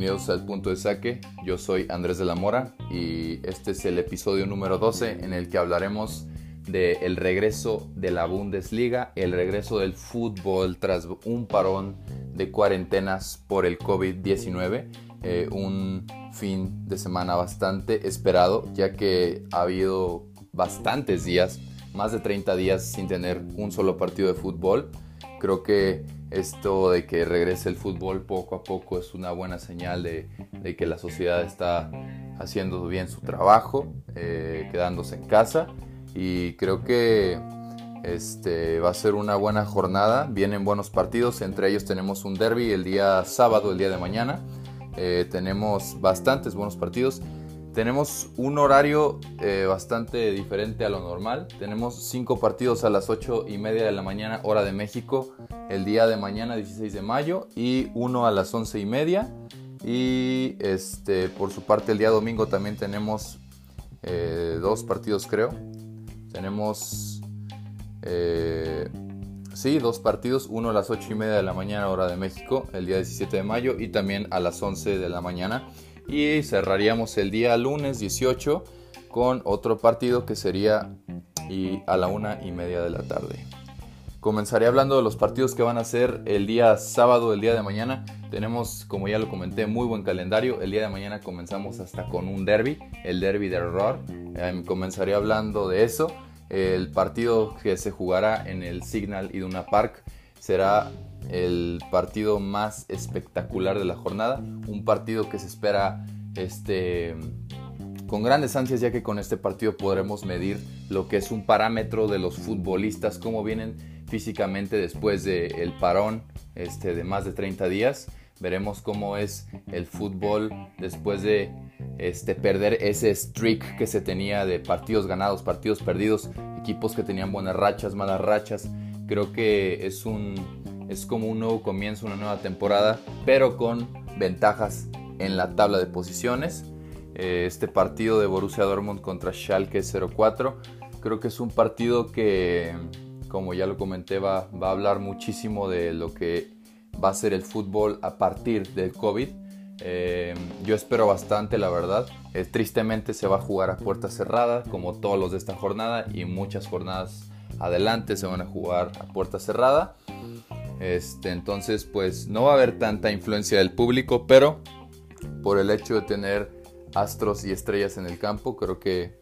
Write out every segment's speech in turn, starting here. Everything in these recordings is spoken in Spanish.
bienvenidos al Punto de Saque. Yo soy Andrés de la Mora y este es el episodio número 12 en el que hablaremos del regreso de la Bundesliga, el regreso del fútbol tras un parón de cuarentenas por el COVID-19. Eh, un fin de semana bastante esperado ya que ha habido bastantes días, más de 30 días sin tener un solo partido de fútbol. Creo que esto de que regrese el fútbol poco a poco es una buena señal de, que la sociedad está haciendo bien su trabajo, eh, quedándose en casa. Y creo que este, va a ser una buena jornada, vienen buenos partidos, entre ellos tenemos un derby el día sábado, el día de mañana, eh, tenemos bastantes buenos partidos tenemos un horario eh, bastante diferente a lo normal. Tenemos cinco partidos a las 8 y media de la mañana, hora de México, el día de mañana, 16 de mayo, y uno a las 11 y media. Y este, por su parte, el día domingo también tenemos eh, dos partidos, creo. Tenemos, eh, sí, dos partidos, uno a las 8 y media de la mañana, hora de México, el día 17 de mayo, y también a las 11 de la mañana y cerraríamos el día lunes 18 con otro partido que sería a la una y media de la tarde. Comenzaré hablando de los partidos que van a ser el día sábado, el día de mañana. Tenemos, como ya lo comenté, muy buen calendario. El día de mañana comenzamos hasta con un derby, el derby de error. Em, comenzaré hablando de eso. El partido que se jugará en el Signal Iduna Park será el partido más espectacular de la jornada, un partido que se espera este, con grandes ansias ya que con este partido podremos medir lo que es un parámetro de los futbolistas, cómo vienen físicamente después del parón este, de más de 30 días. Veremos cómo es el fútbol después de este, perder ese streak que se tenía de partidos ganados, partidos perdidos, equipos que tenían buenas rachas, malas rachas. Creo que es un, es como un nuevo comienzo, una nueva temporada, pero con ventajas en la tabla de posiciones. Eh, este partido de Borussia Dortmund contra Schalke 04, creo que es un partido que, como ya lo comenté, va, a hablar muchísimo de lo que va a ser el fútbol a partir del COVID. Eh, yo espero bastante, la verdad. Eh, tristemente se va a jugar a puerta cerrada, como todos los de esta jornada, y muchas jornadas adelante se van a jugar a puerta cerrada. Este, entonces, pues no va a haber tanta influencia del público, pero por el hecho de tener astros y estrellas en el campo, creo que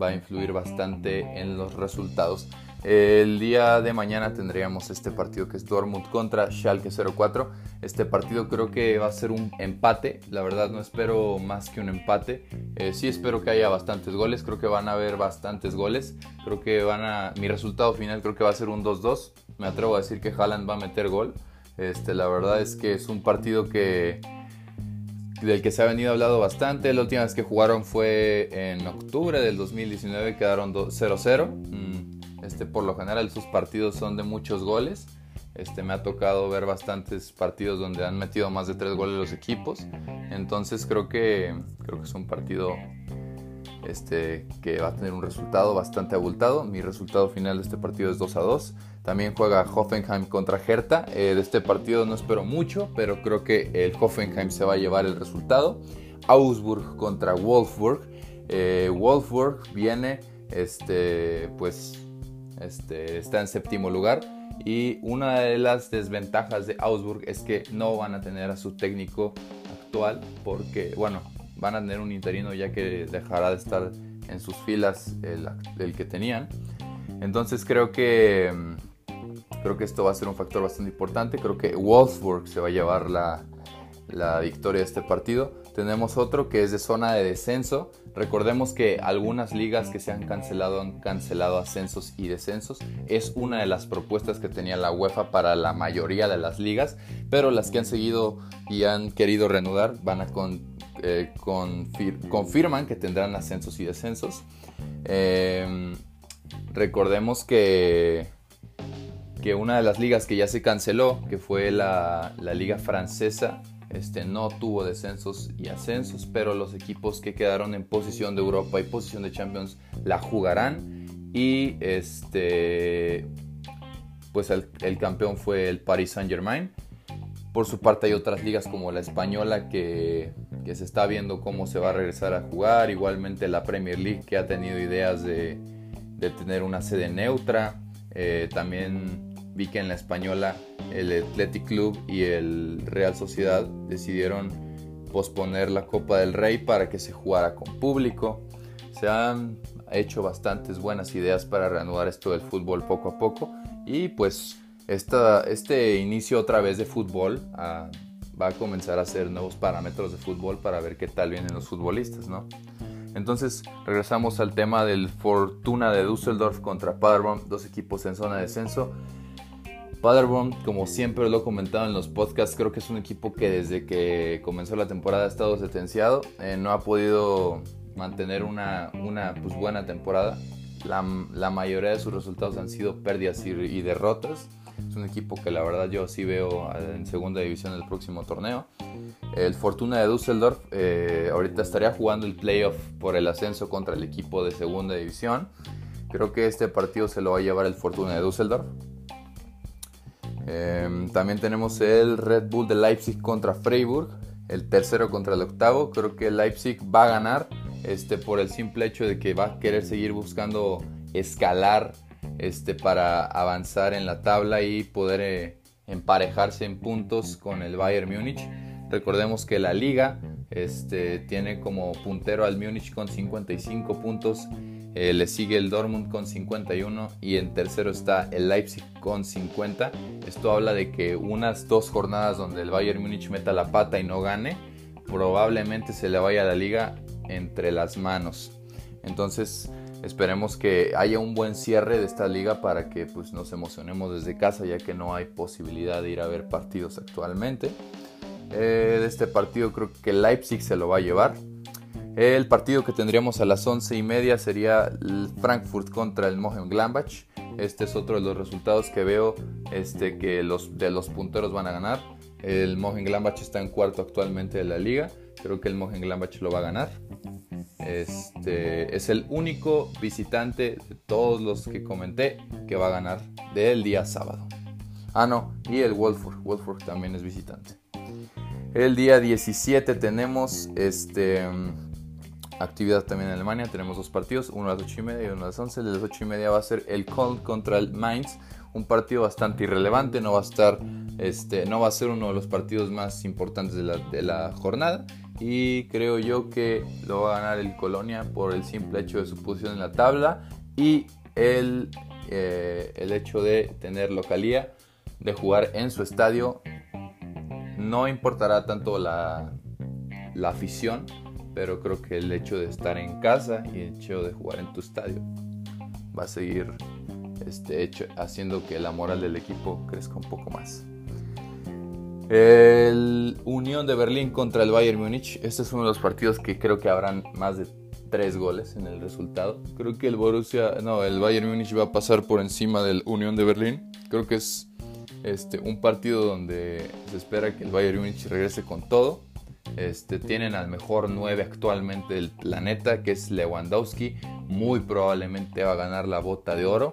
va a influir bastante en los resultados. El día de mañana tendríamos este partido que es Dortmund contra Schalke 04. Este partido creo que va a ser un empate. La verdad no espero más que un empate. Eh, sí espero que haya bastantes goles. Creo que van a haber bastantes goles. Creo que van a... Mi resultado final creo que va a ser un 2-2. Me atrevo a decir que Haaland va a meter gol. Este, la verdad es que es un partido que del que se ha venido hablando bastante. La última vez que jugaron fue en octubre del 2019, quedaron 0-0. Mm, este, por lo general sus partidos son de muchos goles. Este, me ha tocado ver bastantes partidos donde han metido más de 3 goles los equipos. Entonces creo que, creo que es un partido este, que va a tener un resultado bastante abultado. Mi resultado final de este partido es 2 a 2. También juega Hoffenheim contra Hertha. Eh, de este partido no espero mucho, pero creo que el Hoffenheim se va a llevar el resultado. Augsburg contra Wolfsburg. Eh, Wolfsburg viene, este, pues, este, está en séptimo lugar. Y una de las desventajas de Augsburg es que no van a tener a su técnico actual porque, bueno, van a tener un interino ya que dejará de estar en sus filas el, que tenían. Entonces creo que, mm, creo que esto va a ser un factor bastante importante. Creo que Wolfsburg se va a llevar la, la victoria de este partido. Tenemos otro que es de zona de descenso. Recordemos que algunas ligas que se han cancelado han cancelado ascensos y descensos. Es una de las propuestas que tenía la UEFA para la mayoría de las ligas, pero las que han seguido y han querido reanudar van a con, eh, confirman que tendrán ascensos y descensos. Em, recordemos que, que una de las ligas que ya se canceló, que fue la, liga francesa, este, no tuvo descensos y ascensos, pero los equipos que quedaron en posición de Europa y posición de Champions la jugarán. Y este, pues el, el campeón fue el Paris Saint Germain Por su parte hay otras ligas como la española que, se está viendo cómo se va a regresar a jugar. Igualmente la Premier League que ha tenido ideas de, tener una sede neutra. Eh, también vi que en la española el Athletic Club y el Real Sociedad decidieron posponer la Copa del Rey para que se jugara con público. Se han hecho bastantes buenas ideas para reanudar esto del fútbol poco a poco y pues este inicio otra vez de fútbol ah, va a comenzar a hacer nuevos parámetros de fútbol para ver qué tal vienen los futbolistas, ¿no? Entonces regresamos al tema del Fortuna de Düsseldorf contra Paderborn, dos equipos en zona de descenso. Paderborn, como siempre lo he comentado en los podcasts, creo que es un equipo que desde que comenzó la temporada ha estado sentenciado, eh, no ha podido mantener una, pues, buena temporada. La, mayoría de sus resultados han sido pérdidas y derrotas. Es un equipo que la verdad yo sí veo en segunda división el próximo torneo. El Fortuna de Düsseldorf eh, ahorita estaría jugando el playoff por el ascenso contra el equipo de segunda división. Creo que este partido se lo va a llevar el Fortuna de Düsseldorf. Em, también tenemos el Red Bull de Leipzig contra Freiburg, el tercero contra el octavo. Creo que Leipzig va a ganar este, por el simple hecho de que va a querer seguir buscando escalar este, para avanzar en la tabla y poder eh, emparejarse en puntos con el Bayern Múnich. Recordemos que la liga este, tiene como puntero al Múnich con 55 puntos, eh, le sigue el Dortmund con 51 y en tercero está el Leipzig con 50. Esto habla de que unas dos jornadas donde el Bayern Múnich meta la pata y no gane, probablemente se le vaya la liga entre las manos. Entonces, Esperemos que haya un buen cierre de esta liga para que pues, nos emocionemos desde casa ya que no hay posibilidad de ir a ver partidos actualmente. Eh, de este partido creo que Leipzig se lo va a llevar. El partido que tendríamos a las 11 y media sería el Frankfurt contra el Mönchengladbach. Este es otro de los resultados que veo este, que los, de los punteros van a ganar. El Mönchengladbach está en cuarto actualmente de la liga. Creo que el Mönchengladbach lo va a ganar. Este es el único visitante de todos los que comenté que va a ganar del día sábado. Ah, no, y el Wolfsburg. Wolfsburg también es visitante. El día 17 tenemos este, actividad también en Alemania. Tenemos dos partidos, uno a las 8 y media y uno a las 11. El de las 8 y media va a ser el Köln contra el Mainz. Un partido bastante irrelevante, no va a estar, este, no va a ser uno de los partidos más importantes de la, jornada y creo yo que lo va a ganar el Colonia por el simple hecho de su posición en la tabla y el, eh, el hecho de tener localía, de jugar en su estadio. No importará tanto la, la afición, pero creo que el hecho de estar en casa y el hecho de jugar en tu estadio va a seguir este hecho, haciendo que la moral del equipo crezca un poco más. El Unión de Berlín contra el Bayern Múnich. Este es uno de los partidos que creo que habrán más de tres goles en el resultado. Creo que el Borussia, no, el Bayern Múnich va a pasar por encima del Unión de Berlín. Creo que es este, un partido donde se espera que el Bayern Múnich regrese con todo. Este, tienen al mejor 9 actualmente del planeta, que es Lewandowski. Muy probablemente va a ganar la bota de oro.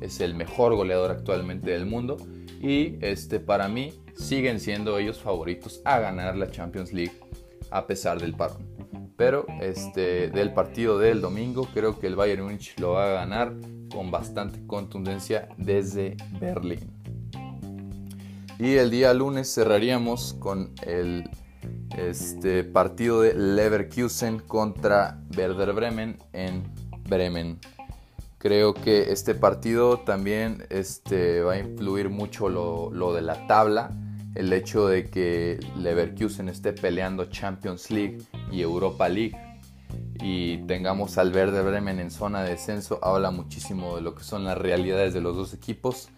Es el mejor goleador actualmente del mundo. Y este, para mí, siguen siendo ellos favoritos a ganar la Champions League a pesar del parón. Pero este, del partido del domingo creo que el Bayern Múnich lo va a ganar con bastante contundencia desde Berlín. Y el día lunes cerraríamos con el este, partido de Leverkusen contra Werder Bremen en Bremen. Creo que este partido también este, va a influir mucho lo, lo de la tabla el hecho de que Leverkusen esté peleando Champions League y Europa League y tengamos al Verde Bremen en zona de descenso habla muchísimo de lo que son las realidades de los dos equipos.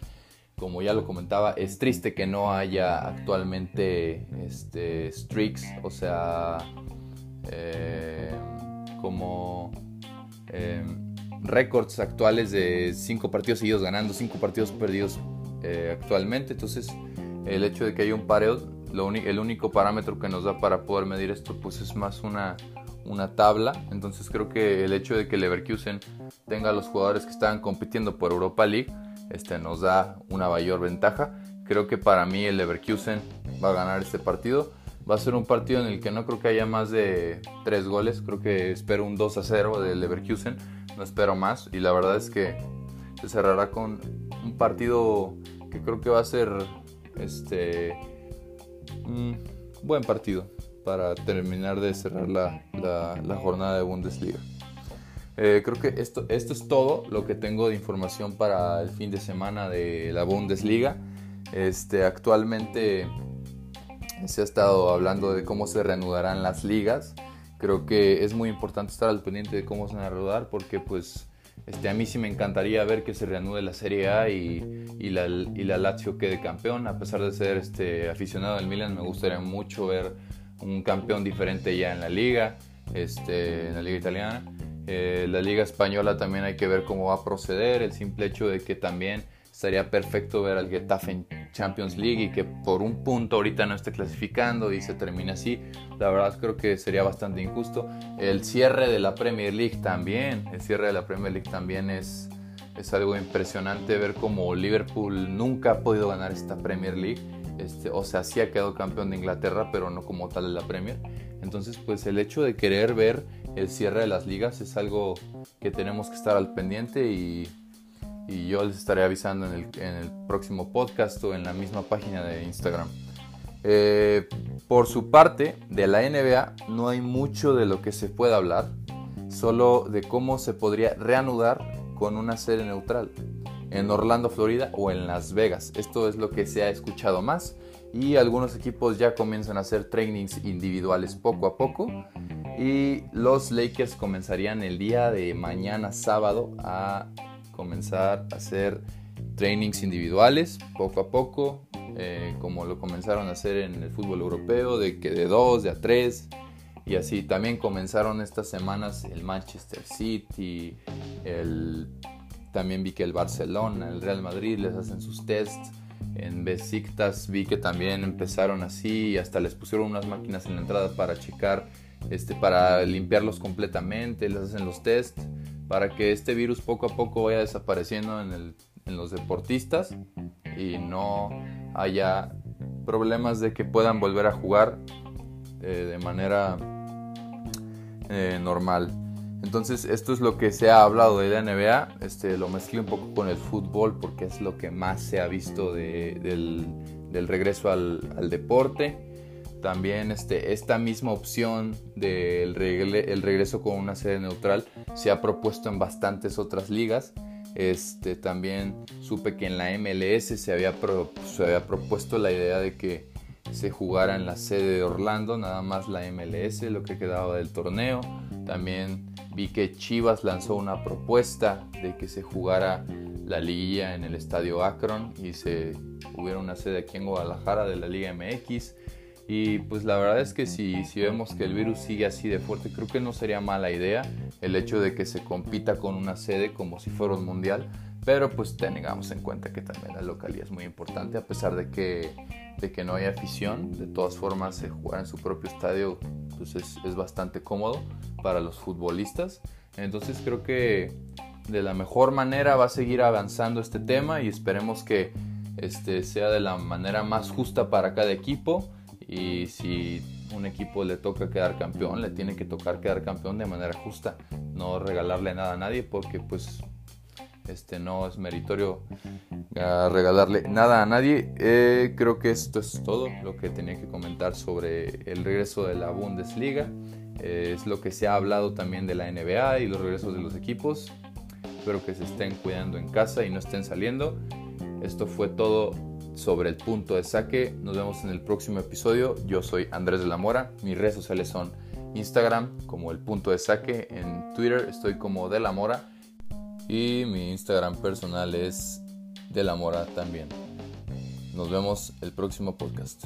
Como ya lo comentaba, es triste que no haya actualmente este, streaks, o sea, eh, como eh, récords actuales de cinco partidos seguidos ganando, cinco partidos perdidos eh, actualmente. Entonces, el hecho de que haya un pareo, el único parámetro que nos da para poder medir esto pues es más una, una tabla. Entonces creo que el hecho de que Leverkusen tenga a los jugadores que estaban compitiendo por Europa League este, nos da una mayor ventaja. Creo que para mí el Leverkusen va a ganar este partido. Va a ser un partido en el que no creo que haya más de 3 goles. Creo que espero un 2 a 0 del Leverkusen. No espero más. Y la verdad es que se cerrará con un partido que creo que va a ser este un buen partido para terminar de cerrar la, la, jornada de Bundesliga. Eh, creo que esto, esto es todo lo que tengo de información para el fin de semana de la Bundesliga. Este, actualmente se ha estado hablando de cómo se reanudarán las ligas. Creo que es muy importante estar al pendiente de cómo se van a reanudar porque pues este, a mí sí me encantaría ver que se reanude la Serie A y, y, la, y la Lazio quede campeón. A pesar de ser este, aficionado del Milan, me gustaría mucho ver un campeón diferente ya en la liga, este, en la liga italiana. Eh, la liga española también hay que ver cómo va a proceder. El simple hecho de que también estaría perfecto ver al Getafe en Champions League y que por un punto ahorita no esté clasificando y se termine así. La verdad creo que sería bastante injusto. El cierre de la Premier League también, el cierre de la Premier League también es, es algo impresionante ver cómo Liverpool nunca ha podido ganar esta Premier League. Este, o sea, sí ha quedado campeón de Inglaterra, pero no como tal de la Premier. Entonces, pues el hecho de querer ver el cierre de las ligas es algo que tenemos que estar al pendiente y y yo les estaré avisando en el, próximo podcast o en la misma página de Instagram. Eh, por su parte, de la NBA no hay mucho de lo que se pueda hablar, solo de cómo se podría reanudar con una serie neutral en Orlando, Florida o en Las Vegas. Esto es lo que se ha escuchado más y algunos equipos ya comienzan a hacer trainings individuales poco a poco y los Lakers comenzarían el día de mañana sábado a comenzar a hacer trainings individuales poco a poco, eh, como lo comenzaron a hacer en el fútbol europeo, de que de dos, de a tres, y así también comenzaron estas semanas el Manchester City, el, también vi que el Barcelona, el Real Madrid les hacen sus tests. En Besiktas vi que también empezaron así y hasta les pusieron unas máquinas en la entrada para checar, este, para limpiarlos completamente, les hacen los tests para que este virus poco a poco vaya desapareciendo en, los deportistas y no haya problemas de que puedan volver a jugar eh, de manera eh, normal. Entonces esto es lo que se ha hablado de la NBA, este, lo mezclé un poco con el fútbol porque es lo que más se ha visto del, regreso al deporte. También este, esta misma opción del el regreso con una sede neutral se ha propuesto en bastantes otras ligas. Este, también supe que en la MLS se había, se había propuesto la idea de que se jugara en la sede de Orlando, nada más la MLS, lo que quedaba del torneo. También vi que Chivas lanzó una propuesta de que se jugara la liguilla en el estadio Akron y se hubiera una sede aquí en Guadalajara de la Liga MX. Y pues la verdad es que si, si vemos que el virus sigue así de fuerte, creo que no sería mala idea el hecho de que se compita con una sede como si fuera un mundial. Pero pues tengamos en cuenta que también la localidad es muy importante, a pesar de que, de que no hay afición. De todas formas, jugar en su propio estadio pues es, es bastante cómodo para los futbolistas. Entonces creo que de la mejor manera va a seguir avanzando este tema y esperemos que este sea de la manera más justa para cada equipo y si un equipo le toca quedar campeón, le tiene que tocar quedar campeón de manera justa, no regalarle nada a nadie porque pues este no es meritorio ah, regalarle nada a nadie. Eh, creo que esto es todo lo que tenía que comentar sobre el regreso de la Bundesliga. Eh, es lo que se ha hablado también de la NBA y los regresos de los equipos. Espero que se estén cuidando en casa y no estén saliendo. Esto fue todo sobre el punto de saque. Nos vemos en el próximo episodio. Yo soy Andrés de la Mora. Mis redes sociales son Instagram como el punto de saque. En Twitter estoy como de la Mora. Y mi Instagram personal es de la Mora también. Nos vemos el próximo podcast.